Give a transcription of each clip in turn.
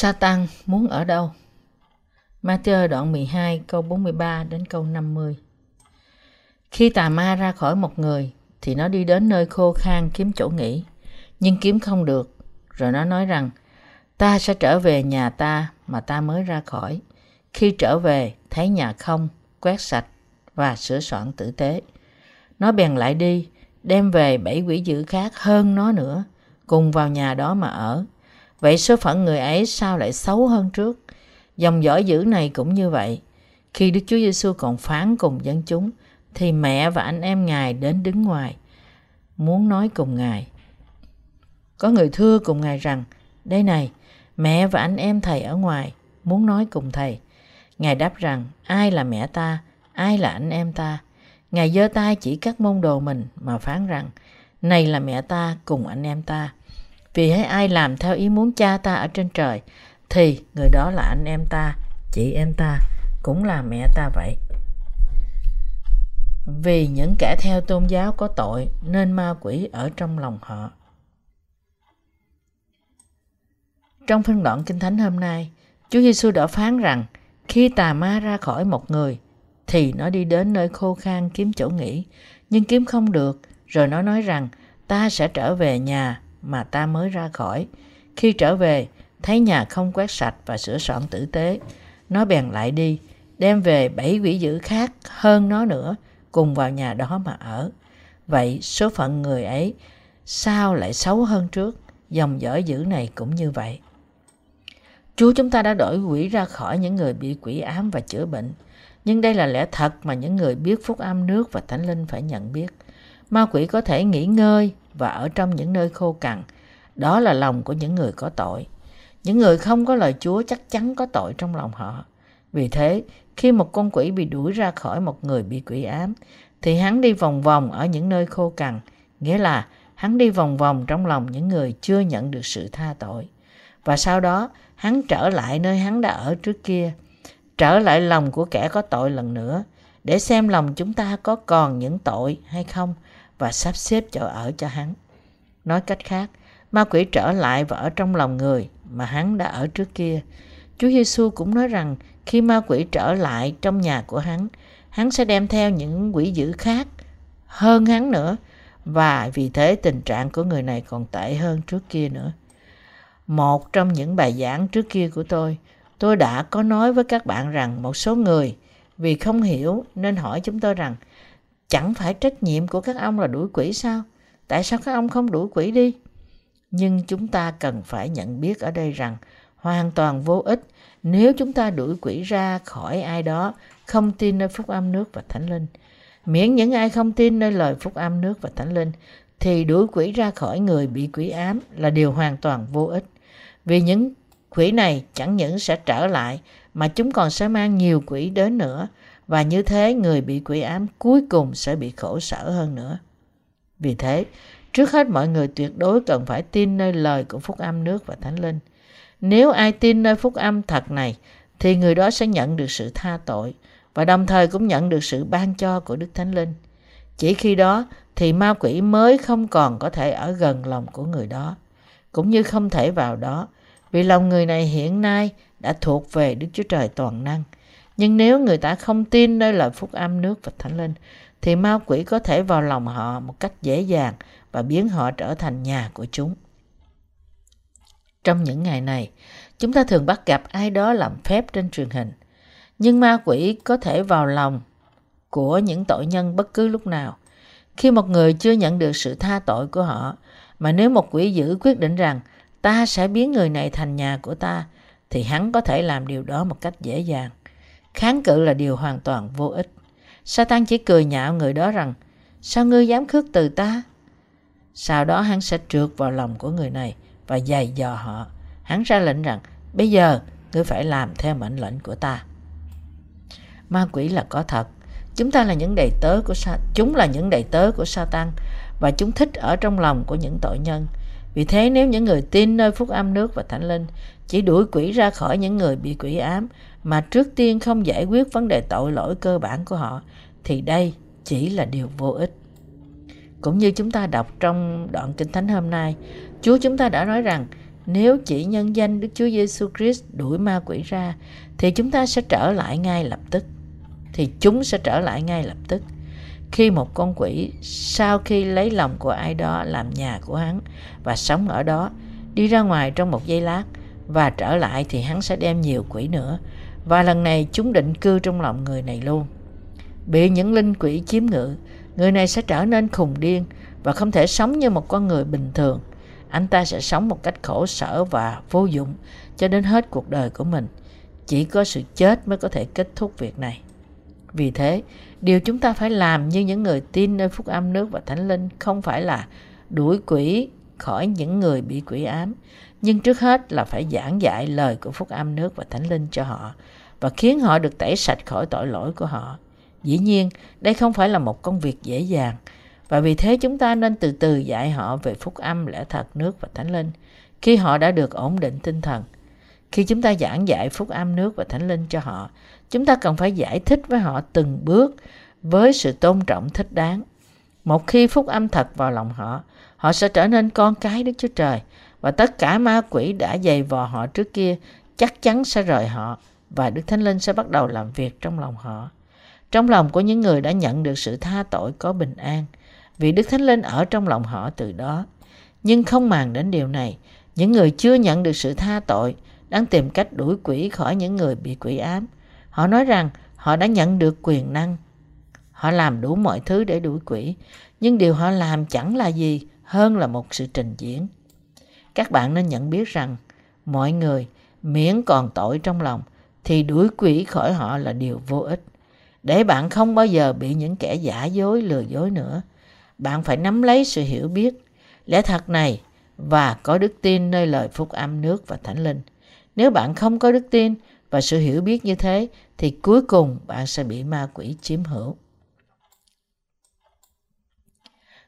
Satan muốn ở đâu? Matthew đoạn 12 câu 43 đến câu 50 Khi tà ma ra khỏi một người thì nó đi đến nơi khô khan kiếm chỗ nghỉ, nhưng kiếm không được. Rồi nó nói rằng, ta sẽ trở về nhà ta mà ta mới ra khỏi. Khi trở về, thấy nhà không, quét sạch và sửa soạn tử tế. Nó bèn lại đi, đem về bảy quỷ dữ khác hơn nó nữa, cùng vào nhà đó mà ở. Vậy số phận người ấy sao lại xấu hơn trước? Dòng dõi dữ này cũng như vậy. Khi Đức Chúa Giêsu còn phán cùng dân chúng, thì mẹ và anh em Ngài đến đứng ngoài, muốn nói cùng Ngài. Có người thưa cùng Ngài rằng, đây này, mẹ và anh em Thầy ở ngoài, muốn nói cùng Thầy. Ngài đáp rằng, ai là mẹ ta, ai là anh em ta? Ngài giơ tay chỉ các môn đồ mình mà phán rằng, này là mẹ ta cùng anh em ta. Vì hãy ai làm theo ý muốn cha ta ở trên trời, thì người đó là anh em ta, chị em ta, cũng là mẹ ta vậy. Vì những kẻ theo tôn giáo có tội nên ma quỷ ở trong lòng họ. Trong phân đoạn Kinh Thánh hôm nay, Chúa Giêsu đã phán rằng khi tà ma ra khỏi một người thì nó đi đến nơi khô khan kiếm chỗ nghỉ, nhưng kiếm không được, rồi nó nói rằng ta sẽ trở về nhà mà ta mới ra khỏi. Khi trở về, thấy nhà không quét sạch và sửa soạn tử tế, nó bèn lại đi, đem về bảy quỷ dữ khác hơn nó nữa, cùng vào nhà đó mà ở. Vậy số phận người ấy sao lại xấu hơn trước? Dòng dõi dữ này cũng như vậy. Chúa chúng ta đã đổi quỷ ra khỏi những người bị quỷ ám và chữa bệnh. Nhưng đây là lẽ thật mà những người biết phúc âm nước và thánh linh phải nhận biết. Ma quỷ có thể nghỉ ngơi và ở trong những nơi khô cằn. Đó là lòng của những người có tội. Những người không có lời Chúa chắc chắn có tội trong lòng họ. Vì thế, khi một con quỷ bị đuổi ra khỏi một người bị quỷ ám, thì hắn đi vòng vòng ở những nơi khô cằn, nghĩa là hắn đi vòng vòng trong lòng những người chưa nhận được sự tha tội. Và sau đó, hắn trở lại nơi hắn đã ở trước kia, trở lại lòng của kẻ có tội lần nữa, để xem lòng chúng ta có còn những tội hay không và sắp xếp chỗ ở cho hắn. Nói cách khác, ma quỷ trở lại và ở trong lòng người mà hắn đã ở trước kia. Chúa Giêsu cũng nói rằng khi ma quỷ trở lại trong nhà của hắn, hắn sẽ đem theo những quỷ dữ khác hơn hắn nữa và vì thế tình trạng của người này còn tệ hơn trước kia nữa. Một trong những bài giảng trước kia của tôi, tôi đã có nói với các bạn rằng một số người vì không hiểu nên hỏi chúng tôi rằng chẳng phải trách nhiệm của các ông là đuổi quỷ sao? Tại sao các ông không đuổi quỷ đi? Nhưng chúng ta cần phải nhận biết ở đây rằng hoàn toàn vô ích nếu chúng ta đuổi quỷ ra khỏi ai đó không tin nơi phúc âm nước và thánh linh. Miễn những ai không tin nơi lời phúc âm nước và thánh linh, thì đuổi quỷ ra khỏi người bị quỷ ám là điều hoàn toàn vô ích. Vì những quỷ này chẳng những sẽ trở lại, mà chúng còn sẽ mang nhiều quỷ đến nữa và như thế người bị quỷ ám cuối cùng sẽ bị khổ sở hơn nữa. Vì thế, trước hết mọi người tuyệt đối cần phải tin nơi lời của phúc âm nước và thánh linh. Nếu ai tin nơi phúc âm thật này thì người đó sẽ nhận được sự tha tội và đồng thời cũng nhận được sự ban cho của Đức Thánh Linh. Chỉ khi đó thì ma quỷ mới không còn có thể ở gần lòng của người đó, cũng như không thể vào đó, vì lòng người này hiện nay đã thuộc về Đức Chúa Trời toàn năng. Nhưng nếu người ta không tin nơi lời phúc âm nước và thánh linh, thì ma quỷ có thể vào lòng họ một cách dễ dàng và biến họ trở thành nhà của chúng. Trong những ngày này, chúng ta thường bắt gặp ai đó làm phép trên truyền hình. Nhưng ma quỷ có thể vào lòng của những tội nhân bất cứ lúc nào. Khi một người chưa nhận được sự tha tội của họ, mà nếu một quỷ dữ quyết định rằng ta sẽ biến người này thành nhà của ta, thì hắn có thể làm điều đó một cách dễ dàng. Kháng cự là điều hoàn toàn vô ích. Satan chỉ cười nhạo người đó rằng, sao ngươi dám khước từ ta? Sau đó hắn sẽ trượt vào lòng của người này và dày dò họ. Hắn ra lệnh rằng, bây giờ ngươi phải làm theo mệnh lệnh của ta. Ma quỷ là có thật. Chúng ta là những đầy tớ của sa chúng là những đầy tớ của Satan và chúng thích ở trong lòng của những tội nhân. Vì thế nếu những người tin nơi phúc âm nước và thánh linh chỉ đuổi quỷ ra khỏi những người bị quỷ ám mà trước tiên không giải quyết vấn đề tội lỗi cơ bản của họ thì đây chỉ là điều vô ích. Cũng như chúng ta đọc trong đoạn Kinh Thánh hôm nay, Chúa chúng ta đã nói rằng nếu chỉ nhân danh Đức Chúa Giêsu Christ đuổi ma quỷ ra thì chúng ta sẽ trở lại ngay lập tức. Thì chúng sẽ trở lại ngay lập tức. Khi một con quỷ sau khi lấy lòng của ai đó làm nhà của hắn và sống ở đó, đi ra ngoài trong một giây lát và trở lại thì hắn sẽ đem nhiều quỷ nữa và lần này chúng định cư trong lòng người này luôn. Bị những linh quỷ chiếm ngự, người này sẽ trở nên khùng điên và không thể sống như một con người bình thường. Anh ta sẽ sống một cách khổ sở và vô dụng cho đến hết cuộc đời của mình. Chỉ có sự chết mới có thể kết thúc việc này. Vì thế, điều chúng ta phải làm như những người tin nơi phúc âm nước và thánh linh không phải là đuổi quỷ khỏi những người bị quỷ ám, nhưng trước hết là phải giảng dạy lời của phúc âm nước và thánh linh cho họ và khiến họ được tẩy sạch khỏi tội lỗi của họ. Dĩ nhiên, đây không phải là một công việc dễ dàng, và vì thế chúng ta nên từ từ dạy họ về phúc âm lẽ thật nước và thánh linh khi họ đã được ổn định tinh thần. Khi chúng ta giảng dạy phúc âm nước và thánh linh cho họ, chúng ta cần phải giải thích với họ từng bước với sự tôn trọng thích đáng. Một khi phúc âm thật vào lòng họ, họ sẽ trở nên con cái Đức Chúa Trời và tất cả ma quỷ đã dày vò họ trước kia chắc chắn sẽ rời họ và Đức Thánh Linh sẽ bắt đầu làm việc trong lòng họ. Trong lòng của những người đã nhận được sự tha tội có bình an, vì Đức Thánh Linh ở trong lòng họ từ đó. Nhưng không màng đến điều này, những người chưa nhận được sự tha tội đang tìm cách đuổi quỷ khỏi những người bị quỷ ám. Họ nói rằng họ đã nhận được quyền năng. Họ làm đủ mọi thứ để đuổi quỷ, nhưng điều họ làm chẳng là gì hơn là một sự trình diễn. Các bạn nên nhận biết rằng mọi người miễn còn tội trong lòng thì đuổi quỷ khỏi họ là điều vô ích. Để bạn không bao giờ bị những kẻ giả dối lừa dối nữa, bạn phải nắm lấy sự hiểu biết, lẽ thật này và có đức tin nơi lời phúc âm nước và thánh linh. Nếu bạn không có đức tin và sự hiểu biết như thế thì cuối cùng bạn sẽ bị ma quỷ chiếm hữu.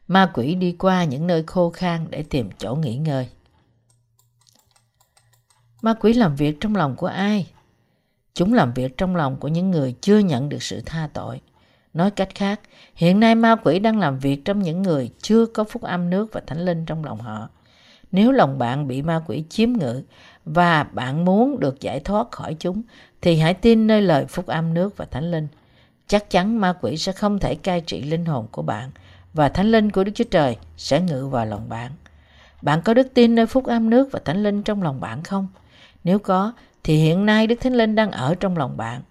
Ma quỷ đi qua những nơi khô khan để tìm chỗ nghỉ ngơi. Ma quỷ làm việc trong lòng của ai? Chúng làm việc trong lòng của những người chưa nhận được sự tha tội. Nói cách khác, hiện nay ma quỷ đang làm việc trong những người chưa có phúc âm nước và thánh linh trong lòng họ. Nếu lòng bạn bị ma quỷ chiếm ngự và bạn muốn được giải thoát khỏi chúng, thì hãy tin nơi lời phúc âm nước và thánh linh. Chắc chắn ma quỷ sẽ không thể cai trị linh hồn của bạn và thánh linh của Đức Chúa Trời sẽ ngự vào lòng bạn. Bạn có đức tin nơi phúc âm nước và thánh linh trong lòng bạn không? Nếu có, thì hiện nay Đức Thánh Linh đang ở trong lòng bạn.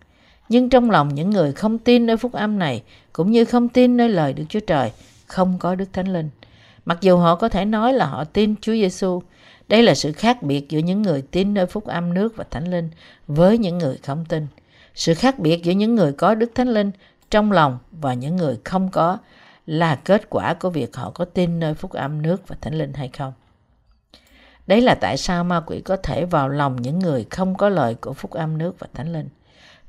Nhưng trong lòng những người không tin nơi phúc âm này, cũng như không tin nơi lời Đức Chúa Trời, không có Đức Thánh Linh. Mặc dù họ có thể nói là họ tin Chúa Giêsu, đây là sự khác biệt giữa những người tin nơi phúc âm nước và Thánh Linh với những người không tin. Sự khác biệt giữa những người có Đức Thánh Linh trong lòng và những người không có là kết quả của việc họ có tin nơi phúc âm nước và Thánh Linh hay không. Đấy là tại sao ma quỷ có thể vào lòng những người không có lời của phúc âm nước và thánh linh.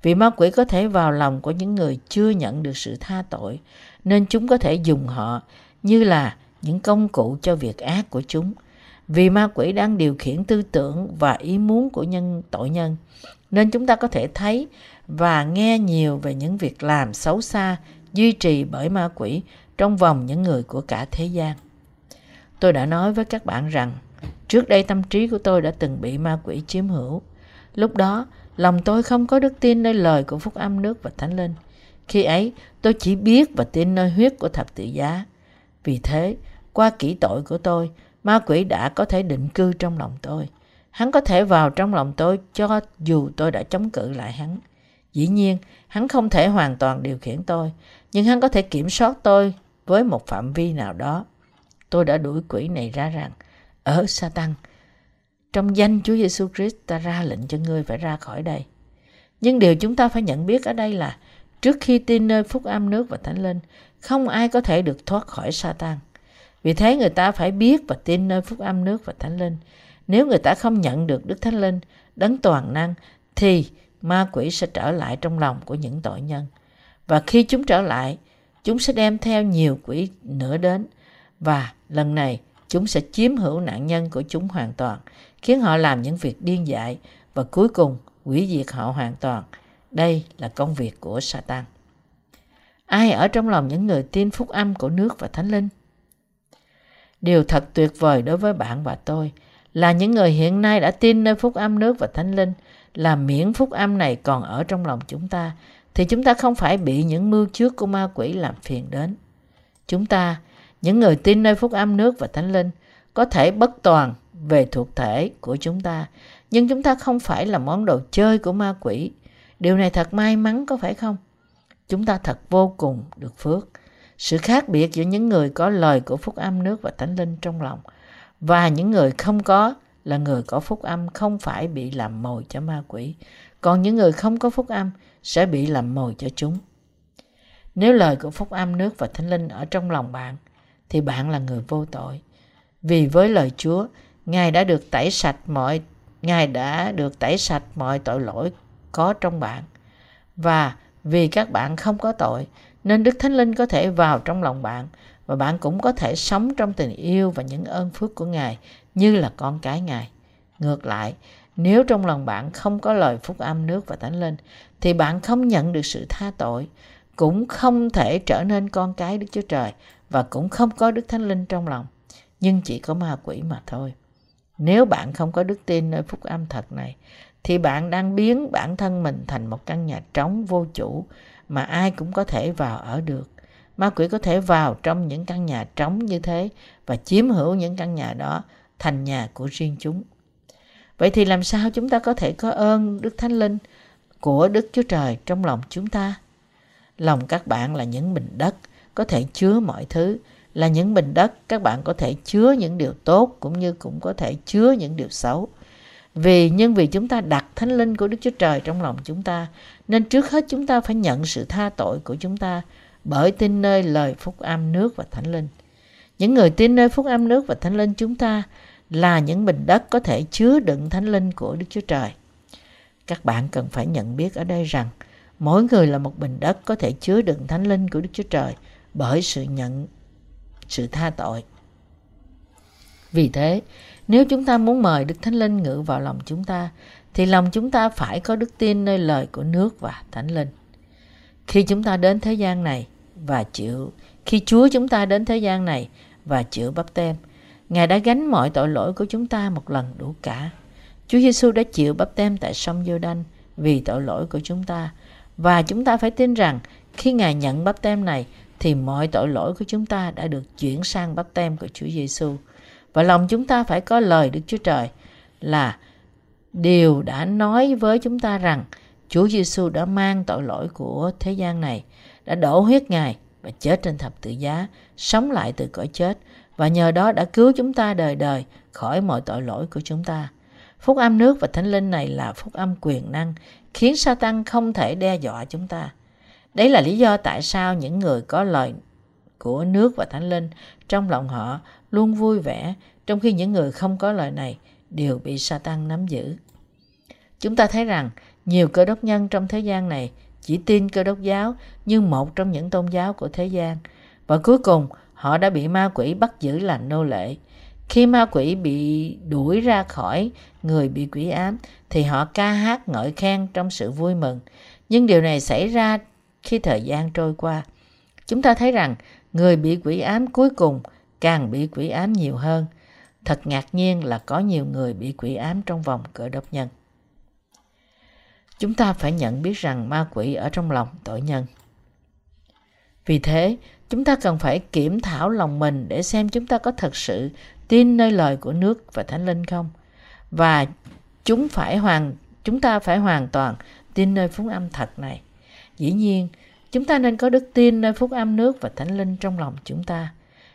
Vì ma quỷ có thể vào lòng của những người chưa nhận được sự tha tội, nên chúng có thể dùng họ như là những công cụ cho việc ác của chúng. Vì ma quỷ đang điều khiển tư tưởng và ý muốn của nhân tội nhân, nên chúng ta có thể thấy và nghe nhiều về những việc làm xấu xa duy trì bởi ma quỷ trong vòng những người của cả thế gian. Tôi đã nói với các bạn rằng Trước đây tâm trí của tôi đã từng bị ma quỷ chiếm hữu. Lúc đó, lòng tôi không có đức tin nơi lời của Phúc Âm nước và Thánh Linh. Khi ấy, tôi chỉ biết và tin nơi huyết của thập tự giá. Vì thế, qua kỹ tội của tôi, ma quỷ đã có thể định cư trong lòng tôi. Hắn có thể vào trong lòng tôi cho dù tôi đã chống cự lại hắn. Dĩ nhiên, hắn không thể hoàn toàn điều khiển tôi, nhưng hắn có thể kiểm soát tôi với một phạm vi nào đó. Tôi đã đuổi quỷ này ra rằng, ở Satan. Trong danh Chúa Giêsu Christ ta ra lệnh cho ngươi phải ra khỏi đây. Nhưng điều chúng ta phải nhận biết ở đây là trước khi tin nơi phúc âm nước và thánh linh, không ai có thể được thoát khỏi Satan. Vì thế người ta phải biết và tin nơi phúc âm nước và thánh linh. Nếu người ta không nhận được Đức Thánh Linh, đấng toàn năng, thì ma quỷ sẽ trở lại trong lòng của những tội nhân. Và khi chúng trở lại, chúng sẽ đem theo nhiều quỷ nữa đến. Và lần này, chúng sẽ chiếm hữu nạn nhân của chúng hoàn toàn, khiến họ làm những việc điên dại và cuối cùng hủy diệt họ hoàn toàn. Đây là công việc của Satan. Ai ở trong lòng những người tin phúc âm của nước và thánh linh? Điều thật tuyệt vời đối với bạn và tôi là những người hiện nay đã tin nơi phúc âm nước và thánh linh là miễn phúc âm này còn ở trong lòng chúng ta thì chúng ta không phải bị những mưu trước của ma quỷ làm phiền đến. Chúng ta, những người tin nơi phúc âm nước và thánh linh, có thể bất toàn về thuộc thể của chúng ta, nhưng chúng ta không phải là món đồ chơi của ma quỷ. Điều này thật may mắn có phải không? Chúng ta thật vô cùng được phước. Sự khác biệt giữa những người có lời của phúc âm nước và thánh linh trong lòng và những người không có là người có phúc âm không phải bị làm mồi cho ma quỷ, còn những người không có phúc âm sẽ bị làm mồi cho chúng. Nếu lời của phúc âm nước và thánh linh ở trong lòng bạn, thì bạn là người vô tội. Vì với lời Chúa, Ngài đã được tẩy sạch mọi Ngài đã được tẩy sạch mọi tội lỗi có trong bạn. Và vì các bạn không có tội, nên Đức Thánh Linh có thể vào trong lòng bạn và bạn cũng có thể sống trong tình yêu và những ơn phước của Ngài như là con cái Ngài. Ngược lại, nếu trong lòng bạn không có lời phúc âm nước và thánh linh, thì bạn không nhận được sự tha tội, cũng không thể trở nên con cái Đức Chúa Trời và cũng không có Đức Thánh Linh trong lòng, nhưng chỉ có ma quỷ mà thôi. Nếu bạn không có đức tin nơi phúc âm thật này, thì bạn đang biến bản thân mình thành một căn nhà trống vô chủ mà ai cũng có thể vào ở được. Ma quỷ có thể vào trong những căn nhà trống như thế và chiếm hữu những căn nhà đó thành nhà của riêng chúng. Vậy thì làm sao chúng ta có thể có ơn Đức Thánh Linh của Đức Chúa Trời trong lòng chúng ta? Lòng các bạn là những bình đất có thể chứa mọi thứ, là những bình đất các bạn có thể chứa những điều tốt cũng như cũng có thể chứa những điều xấu. Vì nhưng vì chúng ta đặt thánh linh của Đức Chúa Trời trong lòng chúng ta, nên trước hết chúng ta phải nhận sự tha tội của chúng ta bởi tin nơi lời phúc âm nước và thánh linh. Những người tin nơi phúc âm nước và thánh linh chúng ta là những bình đất có thể chứa đựng thánh linh của Đức Chúa Trời. Các bạn cần phải nhận biết ở đây rằng mỗi người là một bình đất có thể chứa đựng thánh linh của Đức Chúa Trời bởi sự nhận sự tha tội. Vì thế, nếu chúng ta muốn mời Đức Thánh Linh ngự vào lòng chúng ta, thì lòng chúng ta phải có đức tin nơi lời của nước và Thánh Linh. Khi chúng ta đến thế gian này và chịu, khi Chúa chúng ta đến thế gian này và chịu bắp tem, Ngài đã gánh mọi tội lỗi của chúng ta một lần đủ cả. Chúa Giêsu đã chịu bắp tem tại sông giô đanh vì tội lỗi của chúng ta. Và chúng ta phải tin rằng khi Ngài nhận bắp tem này thì mọi tội lỗi của chúng ta đã được chuyển sang bắp tem của Chúa Giêsu. Và lòng chúng ta phải có lời Đức Chúa Trời là điều đã nói với chúng ta rằng Chúa Giêsu đã mang tội lỗi của thế gian này, đã đổ huyết Ngài và chết trên thập tự giá, sống lại từ cõi chết và nhờ đó đã cứu chúng ta đời đời khỏi mọi tội lỗi của chúng ta. Phúc âm nước và thánh linh này là phúc âm quyền năng, khiến Satan không thể đe dọa chúng ta. Đấy là lý do tại sao những người có lời của nước và thánh linh trong lòng họ luôn vui vẻ, trong khi những người không có lời này đều bị Satan nắm giữ. Chúng ta thấy rằng nhiều cơ đốc nhân trong thế gian này chỉ tin cơ đốc giáo như một trong những tôn giáo của thế gian và cuối cùng họ đã bị ma quỷ bắt giữ làm nô lệ. Khi ma quỷ bị đuổi ra khỏi người bị quỷ ám thì họ ca hát ngợi khen trong sự vui mừng. Nhưng điều này xảy ra khi thời gian trôi qua. Chúng ta thấy rằng người bị quỷ ám cuối cùng càng bị quỷ ám nhiều hơn. Thật ngạc nhiên là có nhiều người bị quỷ ám trong vòng cỡ đốc nhân. Chúng ta phải nhận biết rằng ma quỷ ở trong lòng tội nhân. Vì thế, chúng ta cần phải kiểm thảo lòng mình để xem chúng ta có thật sự tin nơi lời của nước và thánh linh không và chúng phải hoàn chúng ta phải hoàn toàn tin nơi phúng âm thật này dĩ nhiên, chúng ta nên có đức tin nơi phúc âm nước và thánh linh trong lòng chúng ta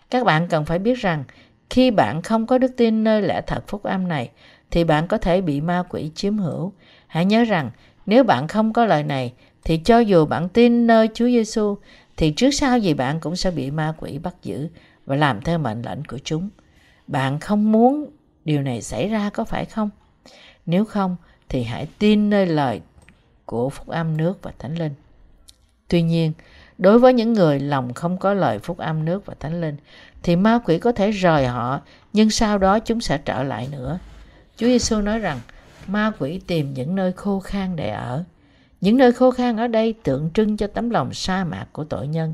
các bạn cần phải biết rằng, khi bạn không có đức tin nơi lẽ thật phúc âm này, thì bạn có thể bị ma quỷ chiếm hữu hãy nhớ rằng, nếu bạn không có lời này, thì cho dù bạn tin nơi Chúa Giêsu thì trước sau gì bạn cũng sẽ bị ma quỷ bắt giữ và làm theo mệnh lệnh của chúng. Bạn không muốn điều này xảy ra có phải không? Nếu không, thì hãy tin nơi lời của phúc âm nước và thánh linh. Tuy nhiên, đối với những người lòng không có lời phúc âm nước và thánh linh thì ma quỷ có thể rời họ nhưng sau đó chúng sẽ trở lại nữa. Chúa Giêsu nói rằng ma quỷ tìm những nơi khô khan để ở. Những nơi khô khan ở đây tượng trưng cho tấm lòng sa mạc của tội nhân,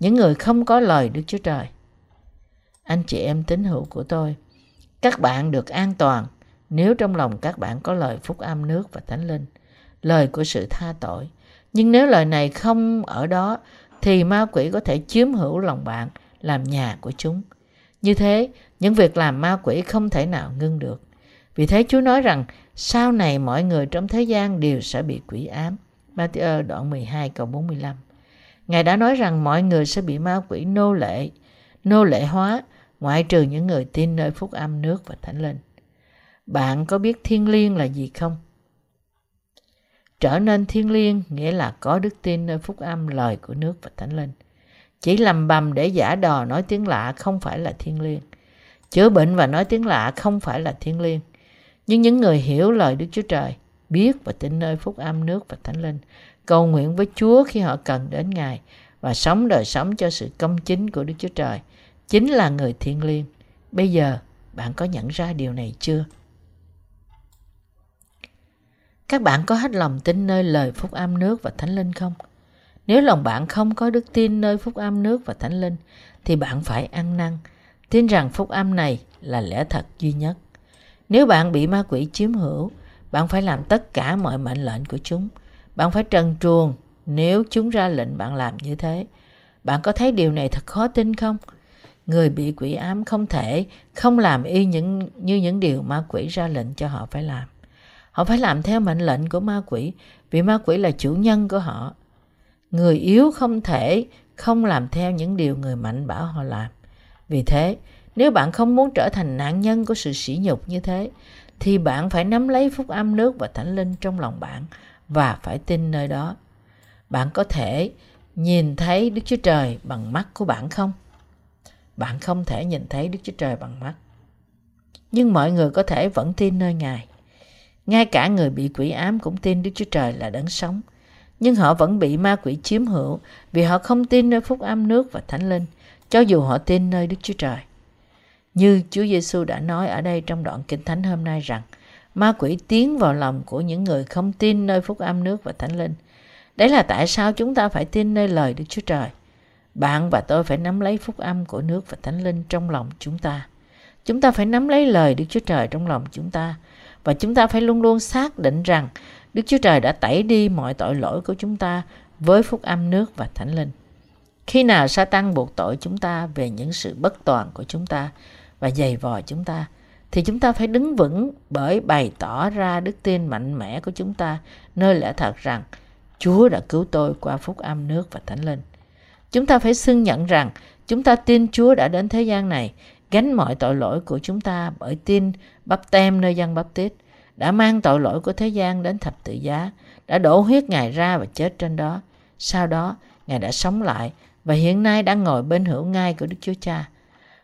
những người không có lời Đức Chúa Trời. Anh chị em tín hữu của tôi, Các bạn được an toàn nếu trong lòng các bạn có lời phúc âm nước và thánh linh, lời của sự tha tội. Nhưng nếu lời này không ở đó thì ma quỷ có thể chiếm hữu lòng bạn làm nhà của chúng. Như thế, những việc làm ma quỷ không thể nào ngưng được. Vì thế Chúa nói rằng sau này mọi người trong thế gian đều sẽ bị quỷ ám. Matthew đoạn 12 câu 45 Ngài đã nói rằng mọi người sẽ bị ma quỷ nô lệ, nô lệ hóa, ngoại trừ những người tin nơi phúc âm nước và thánh linh. Bạn có biết thiên liêng là gì không? Trở nên thiên liêng nghĩa là có đức tin nơi phúc âm lời của nước và thánh linh. Chỉ lầm bầm để giả đò nói tiếng lạ không phải là thiên liêng. Chữa bệnh và nói tiếng lạ không phải là thiên liêng. Nhưng những người hiểu lời Đức Chúa Trời, biết và tin nơi phúc âm nước và thánh linh, cầu nguyện với Chúa khi họ cần đến Ngài và sống đời sống cho sự công chính của Đức Chúa Trời, chính là người thiên liêng. Bây giờ, bạn có nhận ra điều này chưa? Các bạn có hết lòng tin nơi lời phúc âm nước và thánh linh không? Nếu lòng bạn không có đức tin nơi phúc âm nước và thánh linh, thì bạn phải ăn năn, tin rằng phúc âm này là lẽ thật duy nhất. Nếu bạn bị ma quỷ chiếm hữu, bạn phải làm tất cả mọi mệnh lệnh của chúng. Bạn phải trần truồng nếu chúng ra lệnh bạn làm như thế. Bạn có thấy điều này thật khó tin không? Người bị quỷ ám không thể không làm y những như những điều ma quỷ ra lệnh cho họ phải làm. Họ phải làm theo mệnh lệnh của ma quỷ vì ma quỷ là chủ nhân của họ. Người yếu không thể không làm theo những điều người mạnh bảo họ làm. Vì thế, nếu bạn không muốn trở thành nạn nhân của sự sỉ nhục như thế, thì bạn phải nắm lấy phúc âm nước và thánh linh trong lòng bạn và phải tin nơi đó. Bạn có thể nhìn thấy Đức Chúa Trời bằng mắt của bạn không? Bạn không thể nhìn thấy Đức Chúa Trời bằng mắt. Nhưng mọi người có thể vẫn tin nơi Ngài. Ngay cả người bị quỷ ám cũng tin Đức Chúa Trời là đấng sống. Nhưng họ vẫn bị ma quỷ chiếm hữu vì họ không tin nơi phúc âm nước và thánh linh, cho dù họ tin nơi Đức Chúa Trời. Như Chúa Giêsu đã nói ở đây trong đoạn Kinh Thánh hôm nay rằng, ma quỷ tiến vào lòng của những người không tin nơi phúc âm nước và thánh linh. Đấy là tại sao chúng ta phải tin nơi lời Đức Chúa Trời. Bạn và tôi phải nắm lấy phúc âm của nước và thánh linh trong lòng chúng ta. Chúng ta phải nắm lấy lời Đức Chúa Trời trong lòng chúng ta. Và chúng ta phải luôn luôn xác định rằng Đức Chúa Trời đã tẩy đi mọi tội lỗi của chúng ta với phúc âm nước và thánh linh. Khi nào Satan buộc tội chúng ta về những sự bất toàn của chúng ta và dày vò chúng ta, thì chúng ta phải đứng vững bởi bày tỏ ra đức tin mạnh mẽ của chúng ta nơi lẽ thật rằng Chúa đã cứu tôi qua phúc âm nước và thánh linh. Chúng ta phải xưng nhận rằng chúng ta tin Chúa đã đến thế gian này gánh mọi tội lỗi của chúng ta bởi tin bắp tem nơi dân bắp tít đã mang tội lỗi của thế gian đến thập tự giá, đã đổ huyết Ngài ra và chết trên đó. Sau đó, Ngài đã sống lại và hiện nay đang ngồi bên hữu ngai của Đức Chúa Cha.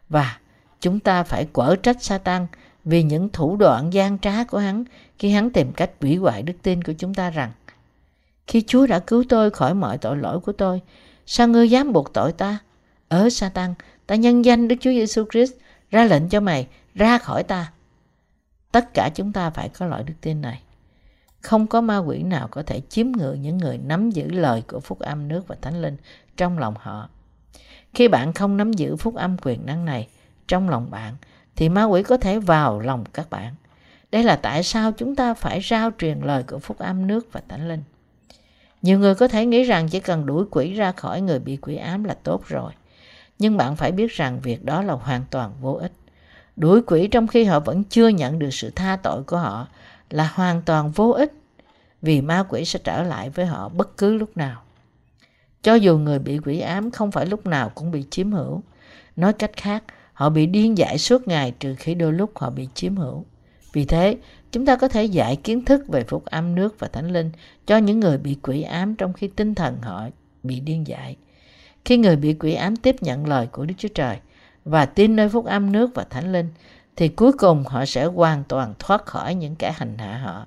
Và chúng ta phải quở trách Satan vì những thủ đoạn gian trá của hắn khi hắn tìm cách hủy hoại đức tin của chúng ta rằng khi Chúa đã cứu tôi khỏi mọi tội lỗi của tôi, sao ngươi dám buộc tội ta? Ở Satan, ta nhân danh Đức Chúa Giêsu Christ ra lệnh cho mày ra khỏi ta. Tất cả chúng ta phải có loại đức tin này. Không có ma quỷ nào có thể chiếm ngự những người nắm giữ lời của phúc âm nước và thánh linh trong lòng họ. Khi bạn không nắm giữ phúc âm quyền năng này trong lòng bạn, thì ma quỷ có thể vào lòng các bạn. Đây là tại sao chúng ta phải rao truyền lời của phúc âm nước và thánh linh. Nhiều người có thể nghĩ rằng chỉ cần đuổi quỷ ra khỏi người bị quỷ ám là tốt rồi. Nhưng bạn phải biết rằng việc đó là hoàn toàn vô ích. Đuổi quỷ trong khi họ vẫn chưa nhận được sự tha tội của họ là hoàn toàn vô ích vì ma quỷ sẽ trở lại với họ bất cứ lúc nào. Cho dù người bị quỷ ám không phải lúc nào cũng bị chiếm hữu. Nói cách khác, họ bị điên dại suốt ngày trừ khi đôi lúc họ bị chiếm hữu. Vì thế, chúng ta có thể dạy kiến thức về phúc âm nước và thánh linh cho những người bị quỷ ám trong khi tinh thần họ bị điên dại. Khi người bị quỷ ám tiếp nhận lời của Đức Chúa Trời và tin nơi phúc âm nước và thánh linh, thì cuối cùng họ sẽ hoàn toàn thoát khỏi những kẻ hành hạ họ.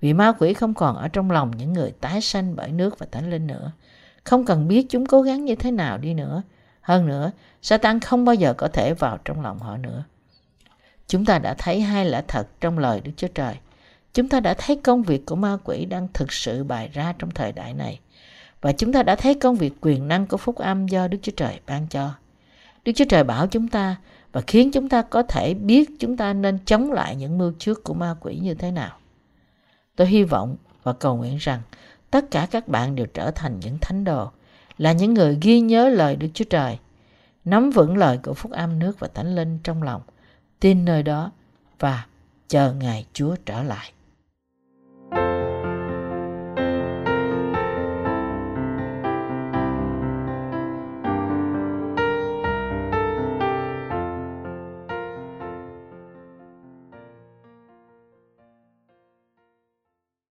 Vì ma quỷ không còn ở trong lòng những người tái sanh bởi nước và thánh linh nữa. Không cần biết chúng cố gắng như thế nào đi nữa. Hơn nữa, Satan không bao giờ có thể vào trong lòng họ nữa. Chúng ta đã thấy hai lẽ thật trong lời Đức Chúa Trời. Chúng ta đã thấy công việc của ma quỷ đang thực sự bày ra trong thời đại này. Và chúng ta đã thấy công việc quyền năng của phúc âm do Đức Chúa Trời ban cho. Đức Chúa Trời bảo chúng ta và khiến chúng ta có thể biết chúng ta nên chống lại những mưu trước của ma quỷ như thế nào. Tôi hy vọng và cầu nguyện rằng tất cả các bạn đều trở thành những thánh đồ, là những người ghi nhớ lời Đức Chúa Trời, nắm vững lời của Phúc Âm nước và Thánh Linh trong lòng, tin nơi đó và chờ Ngài Chúa trở lại.